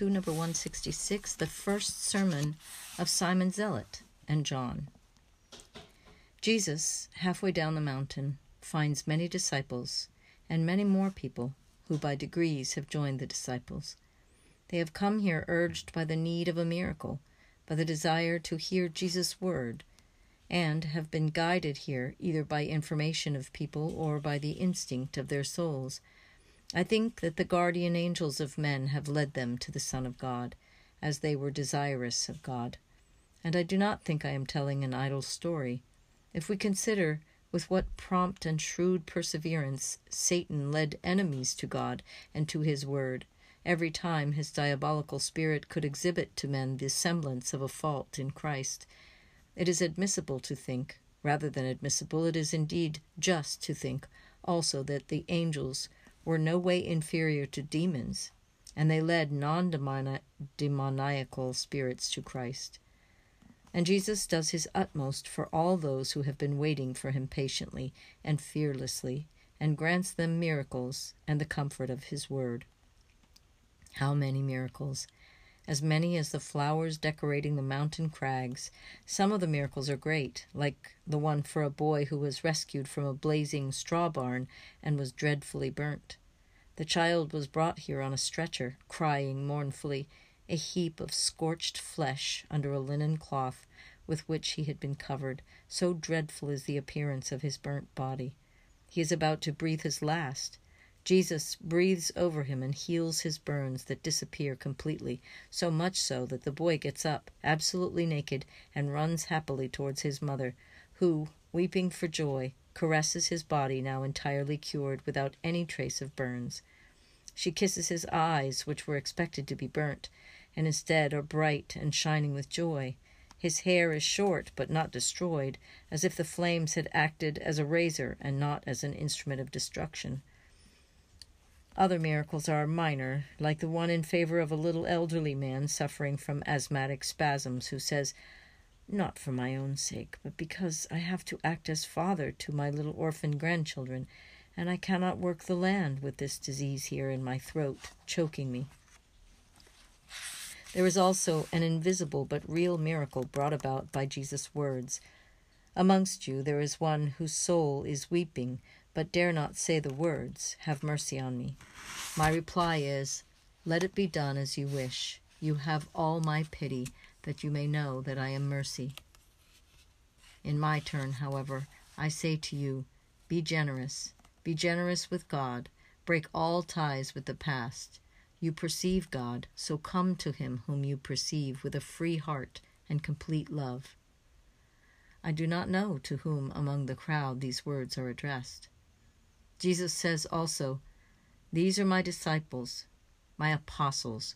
2, number 166, the first sermon of Simon Zealot and John. Jesus, halfway down the mountain, finds many disciples and many more people who by degrees have joined the disciples. They have come here urged by the need of a miracle, by the desire to hear Jesus' word, and have been guided here either by information of people or by the instinct of their souls I think that the guardian angels of men have led them to the Son of God, as they were desirous of God. And I do not think I am telling an idle story. If we consider with what prompt and shrewd perseverance Satan led enemies to God and to his word, every time his diabolical spirit could exhibit to men the semblance of a fault in Christ, it is admissible to think, rather than admissible, it is indeed just to think also that the angels were no way inferior to demons, and they led non demoniacal spirits to Christ. And Jesus does his utmost for all those who have been waiting for him patiently and fearlessly, and grants them miracles and the comfort of his word. How many miracles! As many as the flowers decorating the mountain crags. Some of the miracles are great, like the one for a boy who was rescued from a blazing straw barn and was dreadfully burnt. The child was brought here on a stretcher, crying mournfully, a heap of scorched flesh under a linen cloth with which he had been covered. So dreadful is the appearance of his burnt body. He is about to breathe his last. Jesus breathes over him and heals his burns that disappear completely, so much so that the boy gets up, absolutely naked, and runs happily towards his mother, who, weeping for joy, caresses his body now entirely cured without any trace of burns. She kisses his eyes, which were expected to be burnt, and instead are bright and shining with joy. His hair is short, but not destroyed, as if the flames had acted as a razor and not as an instrument of destruction. Other miracles are minor, like the one in favor of a little elderly man suffering from asthmatic spasms, who says, Not for my own sake, but because I have to act as father to my little orphan grandchildren, and I cannot work the land with this disease here in my throat, choking me. There is also an invisible but real miracle brought about by Jesus' words. Amongst you there is one whose soul is weeping, but dare not say the words, Have mercy on me. My reply is, Let it be done as you wish. You have all my pity, that you may know that I am mercy. In my turn, however, I say to you, Be generous, be generous with God. Break all ties with the past. You perceive God, so come to him whom you perceive with a free heart and complete love. I do not know to whom among the crowd these words are addressed. Jesus says also, These are my disciples, my apostles.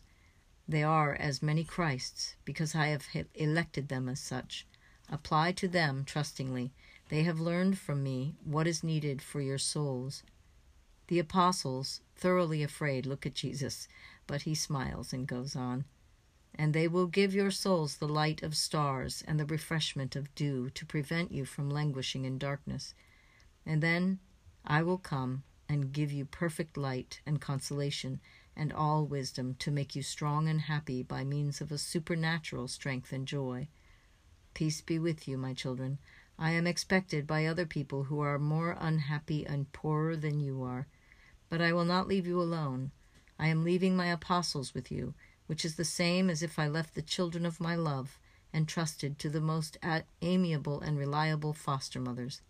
They are as many Christs, because I have elected them as such. Apply to them trustingly they have learned from me what is needed for your souls. The apostles, thoroughly afraid, look at Jesus, but he smiles and goes on. And they will give your souls the light of stars and the refreshment of dew to prevent you from languishing in darkness. And then I will come and give you perfect light and consolation and all wisdom to make you strong and happy by means of a supernatural strength and joy. Peace be with you, my children. I am expected by other people who are more unhappy and poorer than you are. But I will not leave you alone. I am leaving my apostles with you, which is the same as if I left the children of my love and trusted to the most amiable and reliable foster mothers.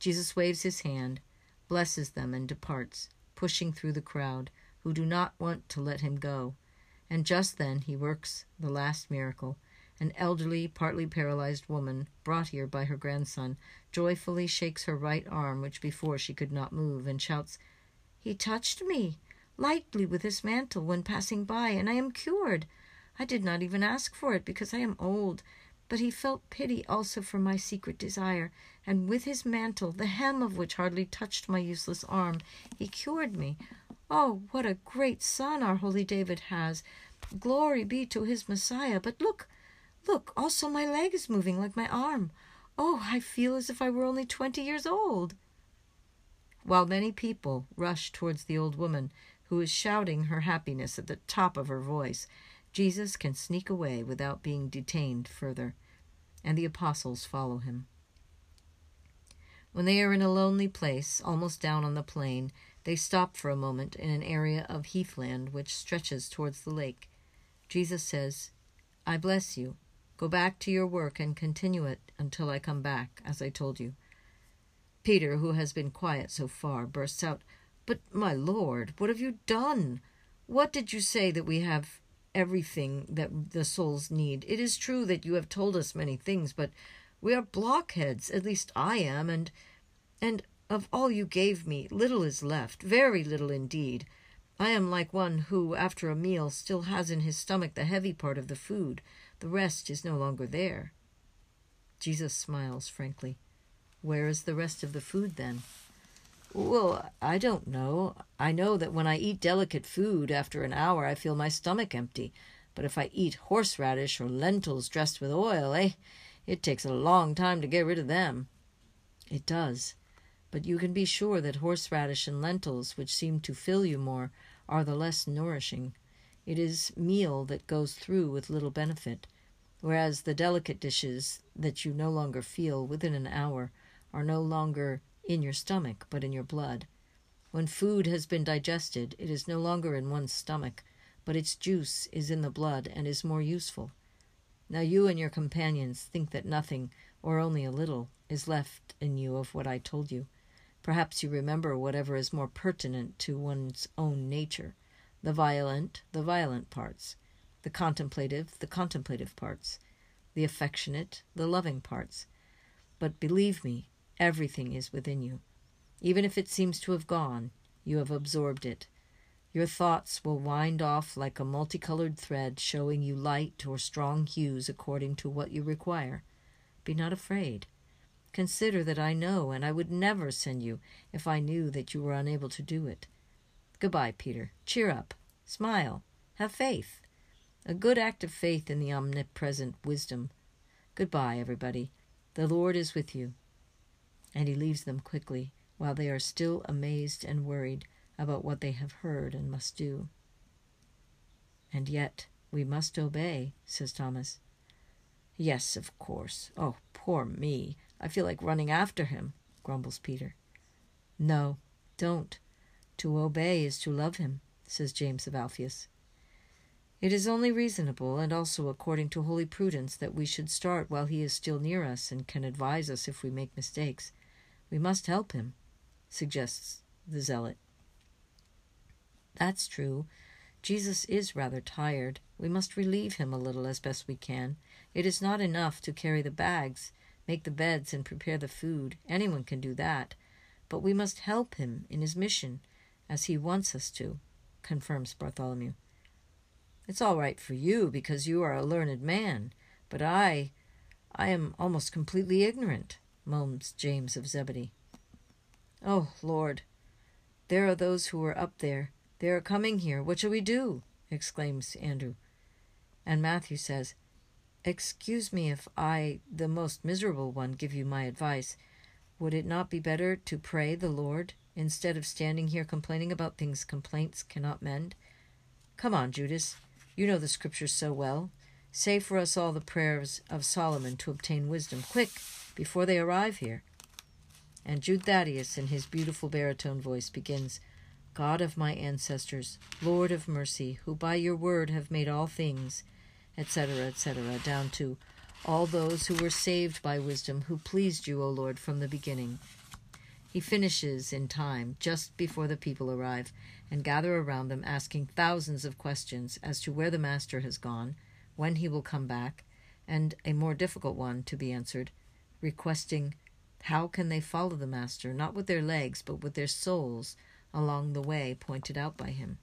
Jesus waves his hand, blesses them, and departs, pushing through the crowd, who do not want to let him go. And just then he works the last miracle an elderly, partly paralyzed woman, brought here by her grandson, joyfully shakes her right arm, which before she could not move, and shouts, He touched me lightly with his mantle when passing by, and I am cured. I did not even ask for it, because I am old. But he felt pity also for my secret desire, and with his mantle, the hem of which hardly touched my useless arm, he cured me. Oh, what a great son our holy David has! Glory be to his Messiah! But look! Look, also my leg is moving like my arm. Oh, I feel as if I were only twenty years old. While many people rush towards the old woman, who is shouting her happiness at the top of her voice, Jesus can sneak away without being detained further, and the apostles follow him. When they are in a lonely place, almost down on the plain, they stop for a moment in an area of heathland which stretches towards the lake. Jesus says, I bless you. Go back to your work and continue it until I come back, as I told you. Peter, who has been quiet so far, bursts out, But, my Lord, what have you done? What did you say that we have everything that the souls need? It is true that you have told us many things, but we are blockheads, at least I am, and and of all you gave me, little is left, very little indeed. I am like one who, after a meal, still has in his stomach the heavy part of the food. The rest is no longer there. Jesus smiles frankly. Where is the rest of the food then? Well, I don't know. I know that when I eat delicate food, after an hour I feel my stomach empty. But if I eat horseradish or lentils dressed with oil, eh, it takes a long time to get rid of them. It does. But you can be sure that horseradish and lentils, which seem to fill you more, are the less nourishing. It is meal that goes through with little benefit, whereas the delicate dishes that you no longer feel within an hour are no longer in your stomach, but in your blood. When food has been digested, it is no longer in one's stomach, but its juice is in the blood and is more useful. Now you and your companions think that nothing, or only a little, is left in you of what I told you. Perhaps you remember whatever is more pertinent to one's own nature the violent, the violent parts, the contemplative, the contemplative parts, the affectionate, the loving parts. But believe me, everything is within you. Even if it seems to have gone, you have absorbed it, your thoughts will wind off like a multicolored thread, showing you light or strong hues according to what you require. Be not afraid. Consider that I know, and I would never send you if I knew that you were unable to do it. Goodbye, Peter. Cheer up. Smile. Have faith. A good act of faith in the omnipresent wisdom. Goodbye, everybody. The Lord is with you. And he leaves them quickly, while they are still amazed and worried about what they have heard and must do. And yet we must obey, says Thomas. Yes, of course. Oh, poor me. I feel like running after him, grumbles Peter. No, don't. To obey is to love him, says James of Alphaeus. It is only reasonable, and also according to holy prudence, that we should start while he is still near us and can advise us if we make mistakes. We must help him, suggests the zealot. That's true. Jesus is rather tired. We must relieve him a little as best we can. It is not enough to carry the bags, make the beds, and prepare the food. Anyone can do that. But we must help him in his mission, as he wants us to, confirms Bartholomew. It's all right for you, because you are a learned man, but I, I am almost completely ignorant, moans James of Zebedee. Oh, Lord, there are those who are up there they are coming here. What shall we do? exclaims Andrew. And Matthew says, Excuse me if I, the most miserable one, give you my advice. Would it not be better to pray the Lord instead of standing here complaining about things complaints cannot mend? Come on, Judas. You know the scriptures so well. Say for us all the prayers of Solomon to obtain wisdom. Quick, before they arrive here. And Jude Thaddeus, in his beautiful baritone voice, begins, God of my ancestors, Lord of mercy, who by your word have made all things, etc., etc., down to all those who were saved by wisdom, who pleased you, O Lord, from the beginning. He finishes in time, just before the people arrive and gather around them, asking thousands of questions as to where the Master has gone, when he will come back, and a more difficult one to be answered, requesting how can they follow the Master, not with their legs, but with their souls, along the way pointed out by him.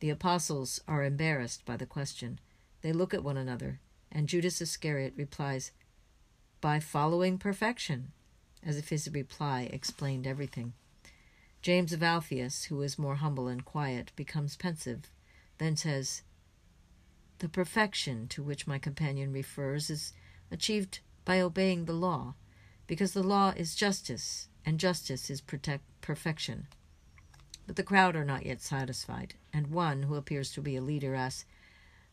The apostles are embarrassed by the question. They look at one another, and Judas Iscariot replies, By following perfection, as if his reply explained everything. James of Alphaeus, who is more humble and quiet, becomes pensive, then says, The perfection to which my companion refers is achieved by obeying the law, because the law is justice, and justice is protect- perfection. But the crowd are not yet satisfied, and one, who appears to be a leader, asks,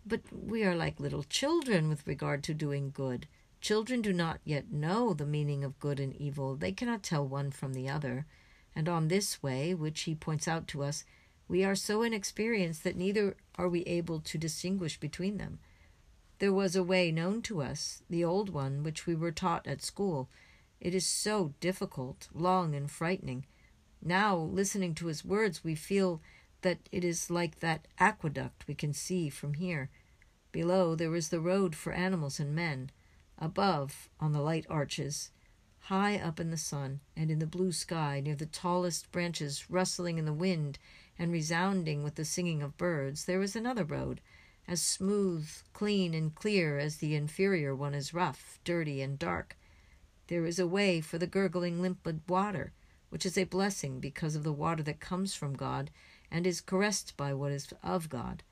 But we are like little children with regard to doing good. Children do not yet know the meaning of good and evil. They cannot tell one from the other. And on this way, which he points out to us, we are so inexperienced that neither are we able to distinguish between them. There was a way known to us, the old one, which we were taught at school. It is so difficult, long, and frightening. Now, listening to his words, we feel that it is like that aqueduct we can see from here. Below, there is the road for animals and men. Above, on the light arches, high up in the sun and in the blue sky, near the tallest branches rustling in the wind and resounding with the singing of birds, there is another road, as smooth, clean, and clear as the inferior one is rough, dirty, and dark. There is a way for the gurgling limpid water, which is a blessing because of the water that comes from God and is caressed by what is of God.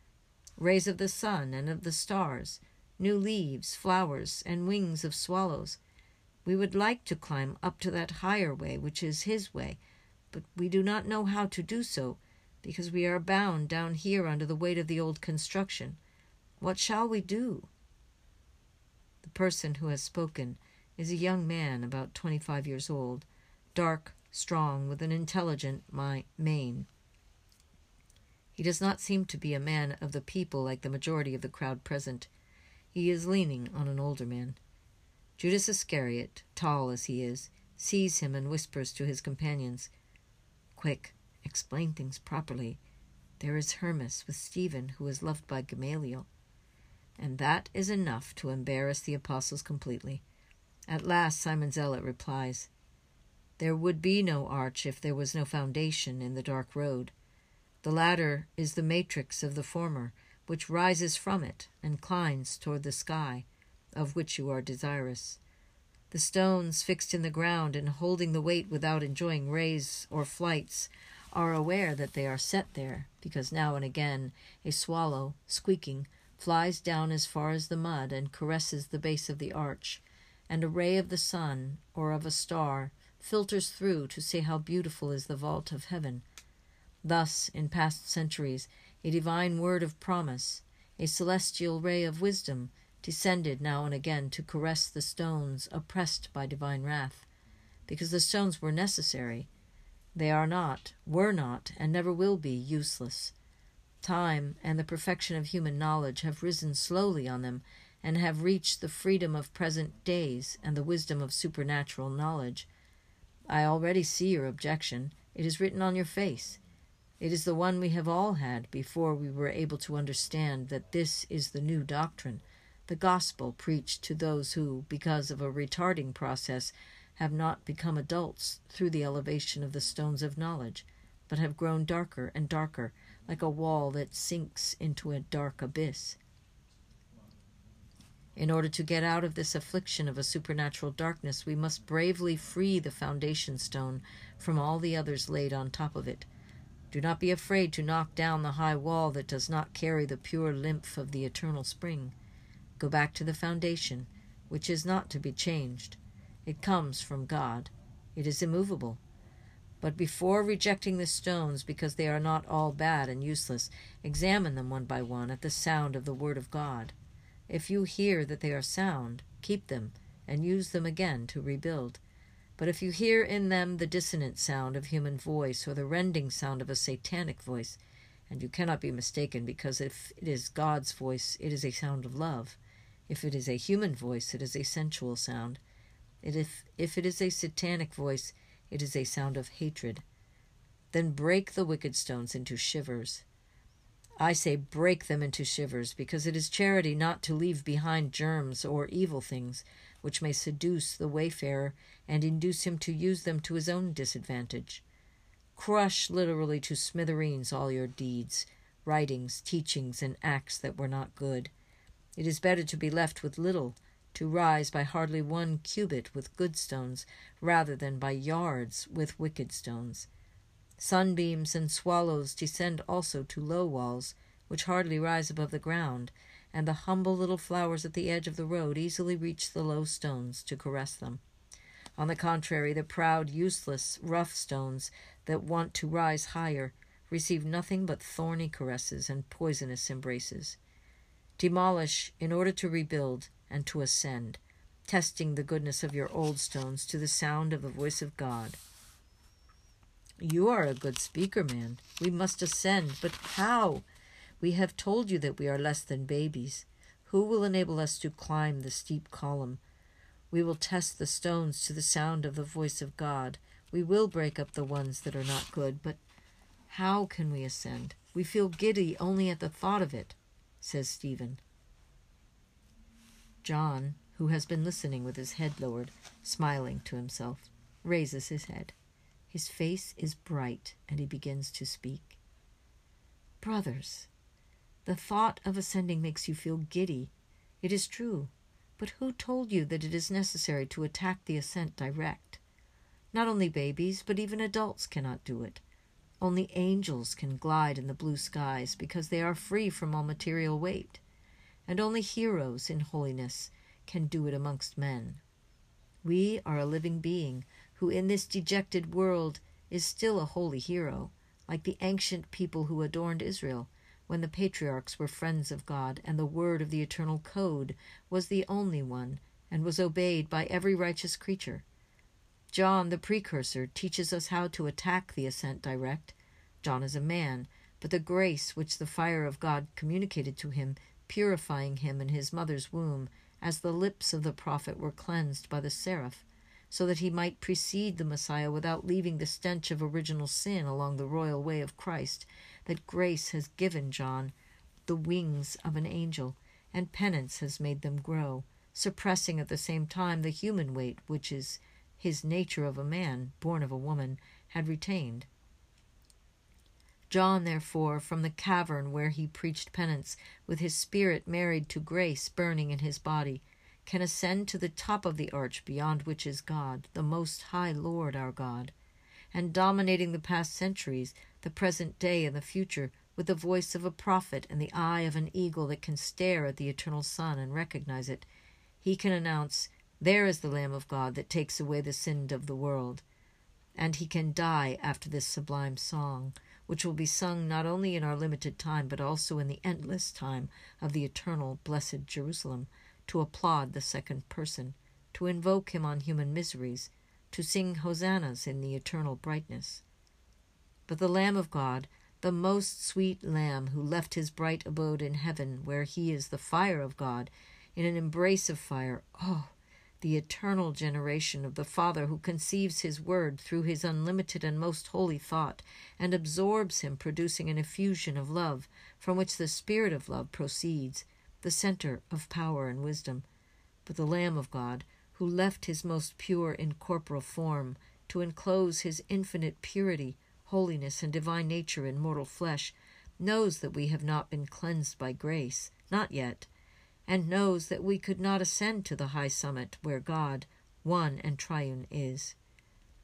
Rays of the sun and of the stars, new leaves, flowers, and wings of swallows. We would like to climb up to that higher way, which is His way, but we do not know how to do so, because we are bound down here under the weight of the old construction. What shall we do? The person who has spoken is a young man about twenty five years old, dark, strong, with an intelligent mane. He does not seem to be a man of the people like the majority of the crowd present. He is leaning on an older man. Judas Iscariot, tall as he is, sees him and whispers to his companions, Quick, explain things properly. There is Hermas with Stephen, who is loved by Gamaliel. And that is enough to embarrass the apostles completely. At last Simon Zealot replies, There would be no arch if there was no foundation in the dark road. The latter is the matrix of the former, which rises from it and climbs toward the sky, of which you are desirous. The stones fixed in the ground and holding the weight without enjoying rays or flights are aware that they are set there, because now and again a swallow, squeaking, flies down as far as the mud and caresses the base of the arch, and a ray of the sun or of a star filters through to say how beautiful is the vault of heaven. Thus, in past centuries, a divine word of promise, a celestial ray of wisdom, descended now and again to caress the stones oppressed by divine wrath, because the stones were necessary. They are not, were not, and never will be useless. Time and the perfection of human knowledge have risen slowly on them and have reached the freedom of present days and the wisdom of supernatural knowledge. I already see your objection. It is written on your face. It is the one we have all had before we were able to understand that this is the new doctrine, the gospel preached to those who, because of a retarding process, have not become adults through the elevation of the stones of knowledge, but have grown darker and darker, like a wall that sinks into a dark abyss. In order to get out of this affliction of a supernatural darkness, we must bravely free the foundation stone from all the others laid on top of it do not be afraid to knock down the high wall that does not carry the pure lymph of the eternal spring. Go back to the foundation, which is not to be changed. It comes from God. It is immovable. But before rejecting the stones because they are not all bad and useless, examine them one by one at the sound of the word of God. If you hear that they are sound, keep them and use them again to rebuild. But if you hear in them the dissonant sound of human voice or the rending sound of a satanic voice, and you cannot be mistaken because if it is God's voice, it is a sound of love. If it is a human voice, it is a sensual sound. If, if it is a satanic voice, it is a sound of hatred. Then break the wicked stones into shivers. I say break them into shivers, because it is charity not to leave behind germs or evil things, which may seduce the wayfarer and induce him to use them to his own disadvantage. Crush literally to smithereens all your deeds, writings, teachings, and acts that were not good. It is better to be left with little, to rise by hardly one cubit with good stones, rather than by yards with wicked stones. Sunbeams and swallows descend also to low walls, which hardly rise above the ground, and the humble little flowers at the edge of the road easily reach the low stones to caress them. On the contrary, the proud, useless, rough stones that want to rise higher receive nothing but thorny caresses and poisonous embraces. Demolish in order to rebuild and to ascend, testing the goodness of your old stones to the sound of the voice of God. You are a good speaker, man. We must ascend, but how? We have told you that we are less than babies. Who will enable us to climb the steep column? We will test the stones to the sound of the voice of God. We will break up the ones that are not good, but how can we ascend? We feel giddy only at the thought of it, says Stephen. John, who has been listening with his head lowered, smiling to himself, raises his head. His face is bright, and he begins to speak. Brothers, the thought of ascending makes you feel giddy. It is true. But who told you that it is necessary to attack the ascent direct? Not only babies, but even adults cannot do it. Only angels can glide in the blue skies because they are free from all material weight. And only heroes in holiness can do it amongst men. We are a living being who in this dejected world is still a holy hero, like the ancient people who adorned Israel, when the patriarchs were friends of God, and the word of the eternal code was the only one, and was obeyed by every righteous creature. John, the precursor, teaches us how to attack the ascent direct. John is a man, but the grace which the fire of God communicated to him, purifying him in his mother's womb, as the lips of the prophet were cleansed by the seraph, so that he might precede the Messiah without leaving the stench of original sin along the royal way of Christ, that grace has given John the wings of an angel, and penance has made them grow, suppressing at the same time the human weight which is his nature of a man, born of a woman, had retained. John, therefore, from the cavern where he preached penance, with his spirit married to grace burning in his body, can ascend to the top of the arch beyond which is God, the Most High Lord our God, and dominating the past centuries, the present day, and the future, with the voice of a prophet and the eye of an eagle that can stare at the eternal sun and recognize it, he can announce, There is the Lamb of God that takes away the sin of the world. And he can die after this sublime song, which will be sung not only in our limited time, but also in the endless time of the eternal blessed Jerusalem to applaud the second person, to invoke him on human miseries, to sing hosannas in the eternal brightness. But the Lamb of God, the most sweet Lamb who left his bright abode in heaven, where he is the fire of God, in an embrace of fire, oh, the eternal generation of the Father who conceives his word through his unlimited and most holy thought, and absorbs him, producing an effusion of love, from which the Spirit of love proceeds, the center of power and wisdom, but the Lamb of God, who left his most pure incorporeal form to enclose his infinite purity, holiness, and divine nature in mortal flesh, knows that we have not been cleansed by grace, not yet, and knows that we could not ascend to the high summit where God, one and triune, is.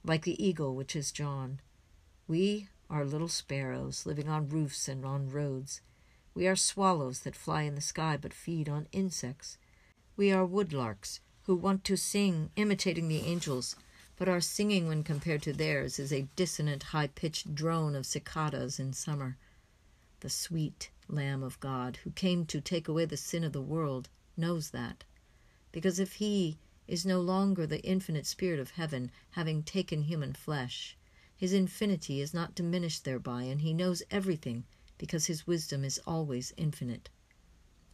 Like the eagle which is John, we are little sparrows living on roofs and on roads we are swallows that fly in the sky but feed on insects. We are woodlarks who want to sing imitating the angels, but our singing when compared to theirs is a dissonant, high pitched drone of cicadas in summer. The sweet Lamb of God, who came to take away the sin of the world, knows that. Because if he is no longer the infinite Spirit of heaven, having taken human flesh, his infinity is not diminished thereby, and he knows everything because his wisdom is always infinite.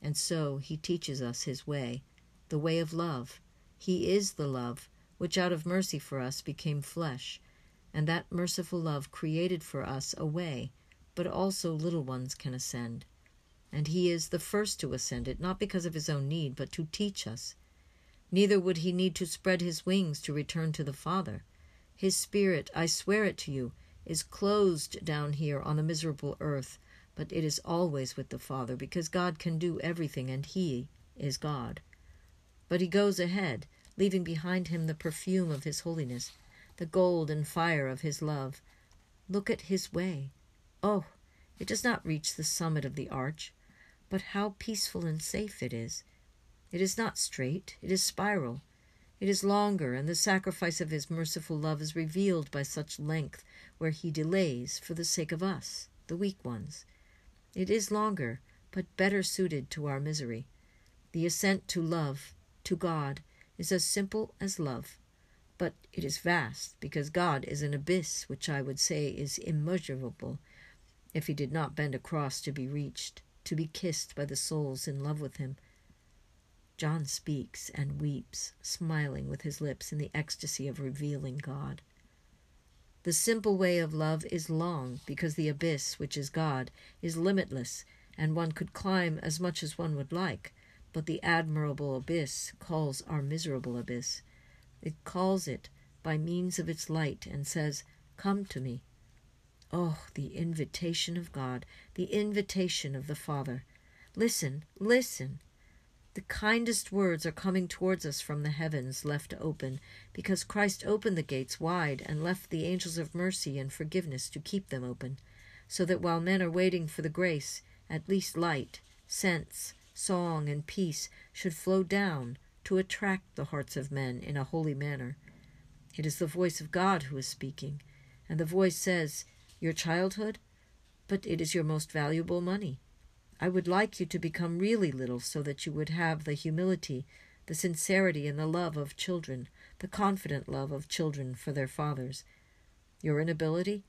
And so he teaches us his way, the way of love. He is the love which out of mercy for us became flesh, and that merciful love created for us a way, but also little ones can ascend. And he is the first to ascend it, not because of his own need, but to teach us. Neither would he need to spread his wings to return to the Father. His spirit, I swear it to you, is closed down here on the miserable earth, but it is always with the Father, because God can do everything and He is God. But He goes ahead, leaving behind Him the perfume of His holiness, the gold and fire of His love. Look at His way. Oh, it does not reach the summit of the arch, but how peaceful and safe it is. It is not straight, it is spiral. It is longer, and the sacrifice of his merciful love is revealed by such length where he delays for the sake of us. the weak ones. It is longer, but better suited to our misery. The ascent to love, to God, is as simple as love, but it is vast, because God is an abyss which I would say is immeasurable, if he did not bend across to be reached, to be kissed by the souls in love with him. John speaks and weeps, smiling with his lips in the ecstasy of revealing God. The simple way of love is long, because the abyss, which is God, is limitless, and one could climb as much as one would like, but the admirable abyss calls our miserable abyss. It calls it by means of its light and says, Come to me. Oh, the invitation of God, the invitation of the Father. Listen, listen. The kindest words are coming towards us from the heavens left open, because Christ opened the gates wide and left the angels of mercy and forgiveness to keep them open, so that while men are waiting for the grace, at least light, sense, song, and peace should flow down to attract the hearts of men in a holy manner. It is the voice of God who is speaking, and the voice says, Your childhood? But it is your most valuable money. I would like you to become really little so that you would have the humility, the sincerity, and the love of children, the confident love of children for their fathers. Your inability?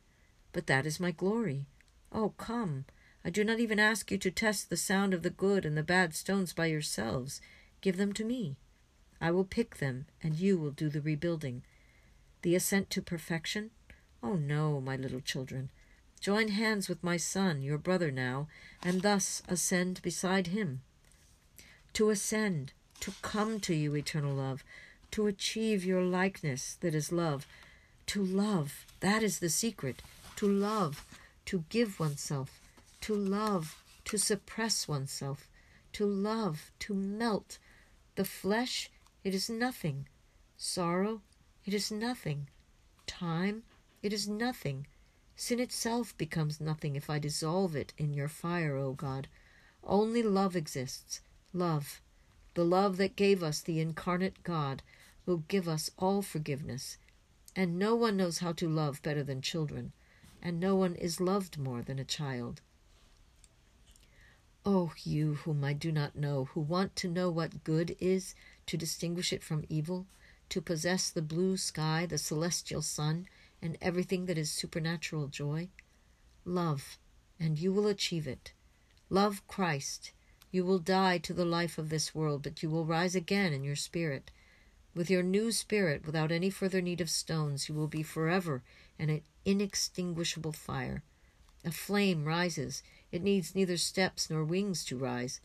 But that is my glory. Oh, come. I do not even ask you to test the sound of the good and the bad stones by yourselves. Give them to me. I will pick them, and you will do the rebuilding. The ascent to perfection? Oh, no, my little children. Join hands with my son, your brother now, and thus ascend beside him. To ascend, to come to you, eternal love, to achieve your likeness that is love. To love, that is the secret. To love, to give oneself. To love, to suppress oneself. To love, to melt. The flesh, it is nothing. Sorrow, it is nothing. Time, it is nothing. Sin itself becomes nothing if I dissolve it in your fire, O God. Only love exists. Love. The love that gave us the incarnate God will give us all forgiveness. And no one knows how to love better than children, and no one is loved more than a child. Oh, you whom I do not know, who want to know what good is, to distinguish it from evil, to possess the blue sky, the celestial sun, and everything that is supernatural joy? Love, and you will achieve it. Love Christ. You will die to the life of this world, but you will rise again in your spirit. With your new spirit, without any further need of stones, you will be forever an inextinguishable fire. A flame rises. It needs neither steps nor wings to rise.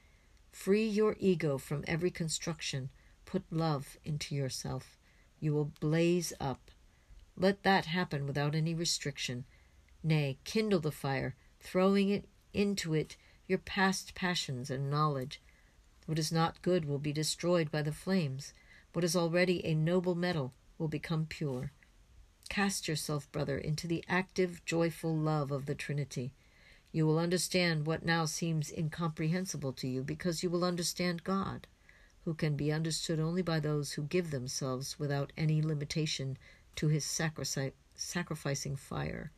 Free your ego from every construction. Put love into yourself. You will blaze up. Let that happen without any restriction. Nay, kindle the fire, throwing it into it your past passions and knowledge. What is not good will be destroyed by the flames. What is already a noble metal will become pure. Cast yourself, brother, into the active, joyful love of the Trinity. You will understand what now seems incomprehensible to you because you will understand God, who can be understood only by those who give themselves without any limitation to his sacrificing fire.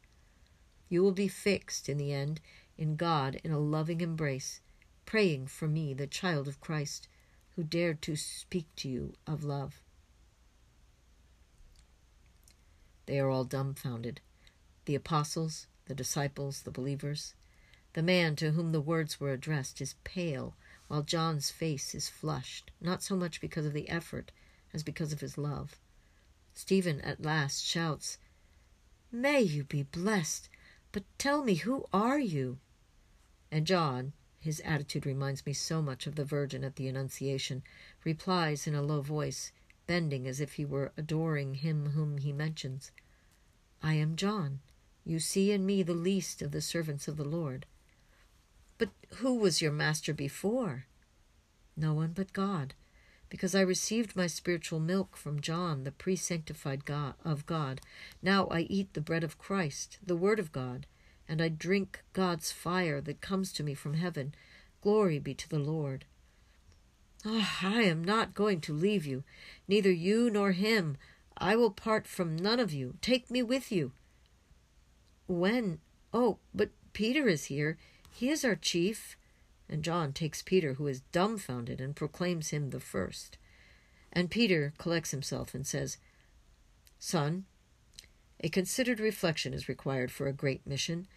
You will be fixed in the end in God in a loving embrace, praying for me, the child of Christ, who dared to speak to you of love. They are all dumbfounded the apostles, the disciples, the believers. The man to whom the words were addressed is pale, while John's face is flushed, not so much because of the effort as because of his love. Stephen at last shouts, May you be blessed, but tell me, who are you? And John, his attitude reminds me so much of the Virgin at the Annunciation, replies in a low voice, bending as if he were adoring him whom he mentions, I am John. You see in me the least of the servants of the Lord. But who was your master before? No one but God because I received my spiritual milk from John, the pre sanctified God of God. Now I eat the bread of Christ, the Word of God, and I drink God's fire that comes to me from heaven. Glory be to the Lord. Oh, I am not going to leave you, neither you nor him. I will part from none of you. Take me with you. When? Oh, but Peter is here. He is our chief. And John takes Peter, who is dumbfounded, and proclaims him the first. And Peter collects himself and says, Son, a considered reflection is required for a great mission.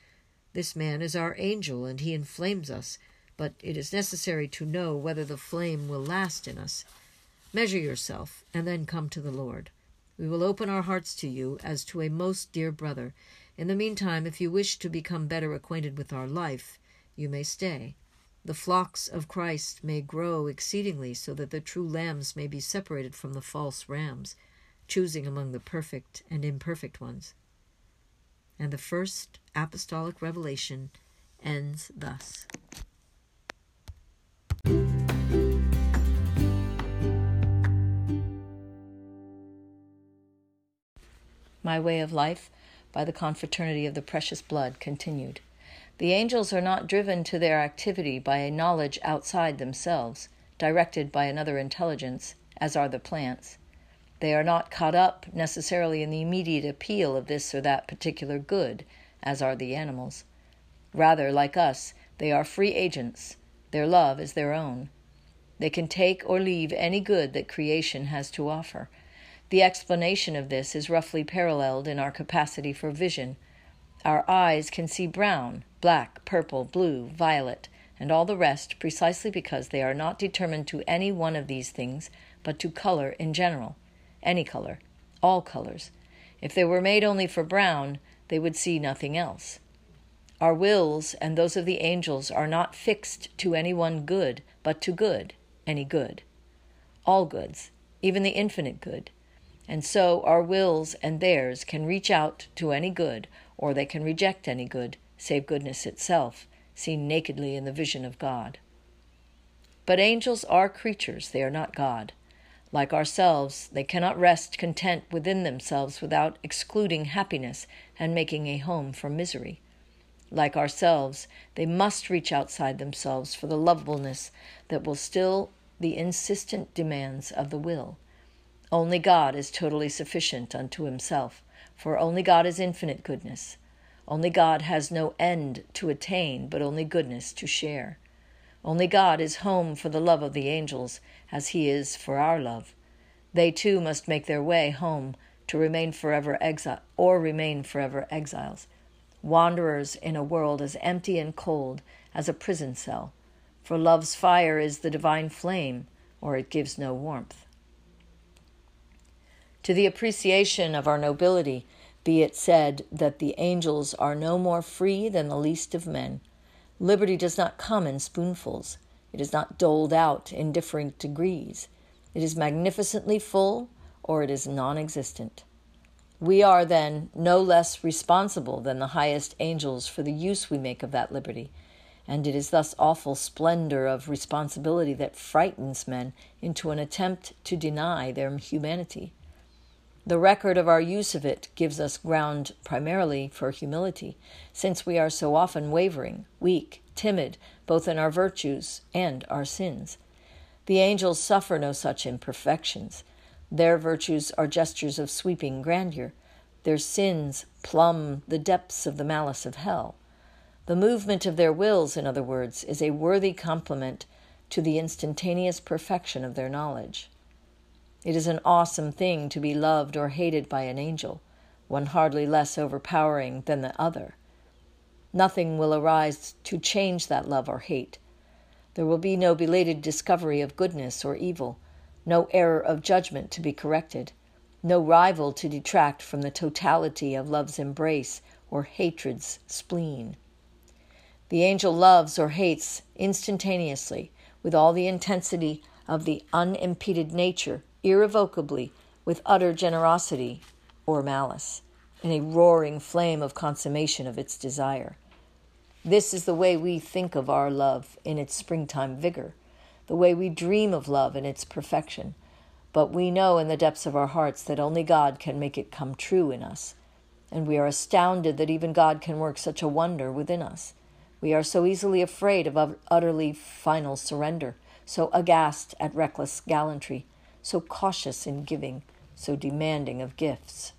This man is our angel, and he inflames us, but it is necessary to know whether the flame will last in us. Measure yourself, and then come to the Lord. We will open our hearts to you as to a most dear brother. In the meantime, if you wish to become better acquainted with our life, you may stay. The flocks of Christ may grow exceedingly, so that the true lambs may be separated from the false rams, choosing among the perfect and imperfect ones. And the first apostolic revelation ends thus. My Way of Life by the Confraternity of the Precious Blood continued. The angels are not driven to their activity by a knowledge outside themselves, directed by another intelligence, as are the plants. They are not caught up necessarily in the immediate appeal of this or that particular good, as are the animals. Rather, like us, they are free agents. Their love is their own. They can take or leave any good that creation has to offer the explanation of this is roughly paralleled in our capacity for vision. Our eyes can see brown, black, purple, blue, violet, and all the rest precisely because they are not determined to any one of these things, but to color in general, any color, all colors. If they were made only for brown, they would see nothing else. Our wills and those of the angels are not fixed to any one good, but to good, any good. All goods, even the infinite good and so our wills and theirs can reach out to any good, or they can reject any good, save goodness itself, seen nakedly in the vision of God. But angels are creatures, they are not God. Like ourselves, they cannot rest content within themselves without excluding happiness and making a home for misery. Like ourselves, they must reach outside themselves for the lovableness that will still the insistent demands of the will only God is totally sufficient unto himself, for only God is infinite goodness. Only God has no end to attain, but only goodness to share. Only God is home for the love of the angels, as he is for our love. They too must make their way home to remain forever exile or remain forever exiles, wanderers in a world as empty and cold as a prison cell. For love's fire is the divine flame, or it gives no warmth. To the appreciation of our nobility, be it said that the angels are no more free than the least of men. Liberty does not come in spoonfuls, it is not doled out in different degrees. It is magnificently full, or it is non existent. We are, then, no less responsible than the highest angels for the use we make of that liberty, and it is thus awful splendor of responsibility that frightens men into an attempt to deny their humanity. The record of our use of it gives us ground primarily for humility, since we are so often wavering, weak, timid, both in our virtues and our sins. The angels suffer no such imperfections. Their virtues are gestures of sweeping grandeur. Their sins plumb the depths of the malice of hell. The movement of their wills, in other words, is a worthy complement to the instantaneous perfection of their knowledge. It is an awesome thing to be loved or hated by an angel, one hardly less overpowering than the other. Nothing will arise to change that love or hate. There will be no belated discovery of goodness or evil, no error of judgment to be corrected, no rival to detract from the totality of love's embrace or hatred's spleen. The angel loves or hates instantaneously with all the intensity of the unimpeded nature irrevocably, with utter generosity or malice, in a roaring flame of consummation of its desire. This is the way we think of our love in its springtime vigor, the way we dream of love in its perfection. But we know in the depths of our hearts that only God can make it come true in us. And we are astounded that even God can work such a wonder within us. We are so easily afraid of utterly final surrender, so aghast at reckless gallantry, so cautious in giving, so demanding of gifts.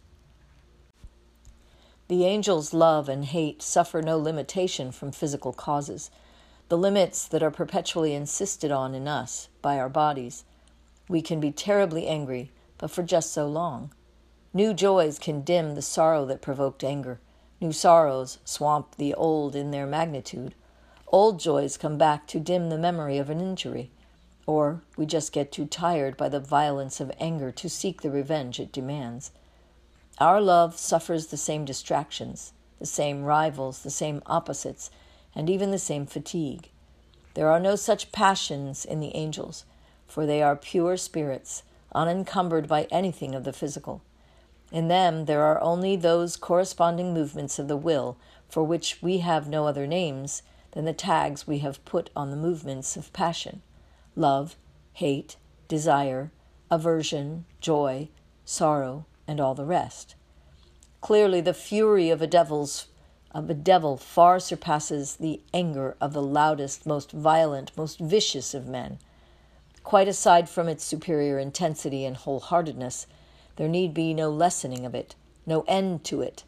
The angels' love and hate suffer no limitation from physical causes, the limits that are perpetually insisted on in us by our bodies. We can be terribly angry, but for just so long. New joys can dim the sorrow that provoked anger. New sorrows swamp the old in their magnitude. Old joys come back to dim the memory of an injury. Or we just get too tired by the violence of anger to seek the revenge it demands. Our love suffers the same distractions, the same rivals, the same opposites, and even the same fatigue. There are no such passions in the angels, for they are pure spirits, unencumbered by anything of the physical. In them there are only those corresponding movements of the will for which we have no other names than the tags we have put on the movements of passion love, hate, desire, aversion, joy, sorrow, and all the rest. Clearly, the fury of a devil's of a devil far surpasses the anger of the loudest, most violent, most vicious of men. Quite aside from its superior intensity and wholeheartedness, there need be no lessening of it, no end to it.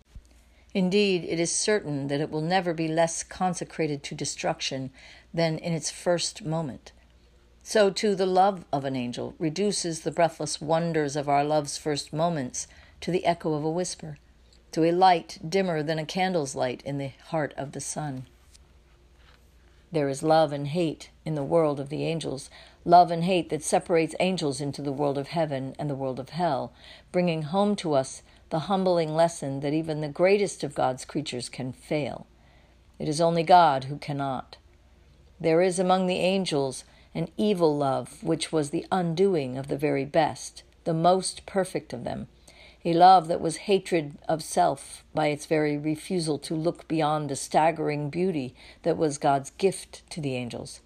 Indeed, it is certain that it will never be less consecrated to destruction than in its first moment. So, too, the love of an angel reduces the breathless wonders of our love's first moments to the echo of a whisper, to a light dimmer than a candle's light in the heart of the sun. There is love and hate in the world of the angels, love and hate that separates angels into the world of heaven and the world of hell, bringing home to us the humbling lesson that even the greatest of God's creatures can fail. It is only God who cannot. There is among the angels an evil love which was the undoing of the very best, the most perfect of them, a love that was hatred of self by its very refusal to look beyond the staggering beauty that was God's gift to the angels.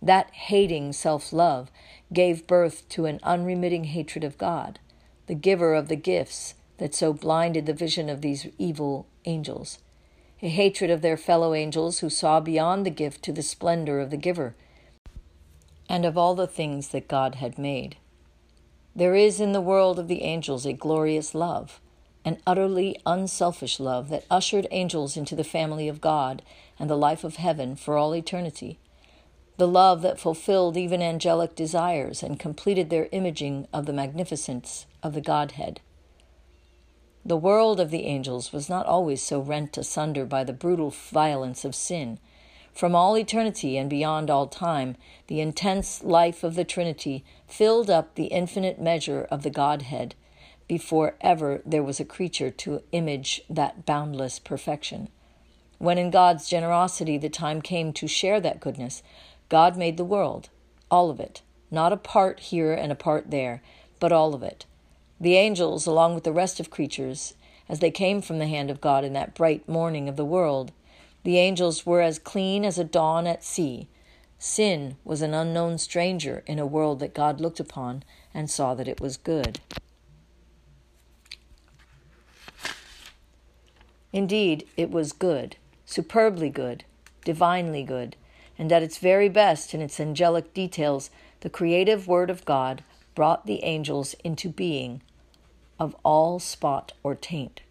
That hating self love gave birth to an unremitting hatred of God, the giver of the gifts that so blinded the vision of these evil angels, a hatred of their fellow angels who saw beyond the gift to the splendor of the giver and of all the things that God had made. There is in the world of the angels a glorious love, an utterly unselfish love that ushered angels into the family of God and the life of heaven for all eternity, the love that fulfilled even angelic desires and completed their imaging of the magnificence of the Godhead. The world of the angels was not always so rent asunder by the brutal violence of sin from all eternity and beyond all time, the intense life of the Trinity filled up the infinite measure of the Godhead before ever there was a creature to image that boundless perfection. When in God's generosity the time came to share that goodness, God made the world, all of it, not a part here and a part there, but all of it. The angels, along with the rest of creatures, as they came from the hand of God in that bright morning of the world, the angels were as clean as a dawn at sea. Sin was an unknown stranger in a world that God looked upon and saw that it was good. Indeed, it was good, superbly good, divinely good, and at its very best in its angelic details, the creative Word of God brought the angels into being of all spot or taint.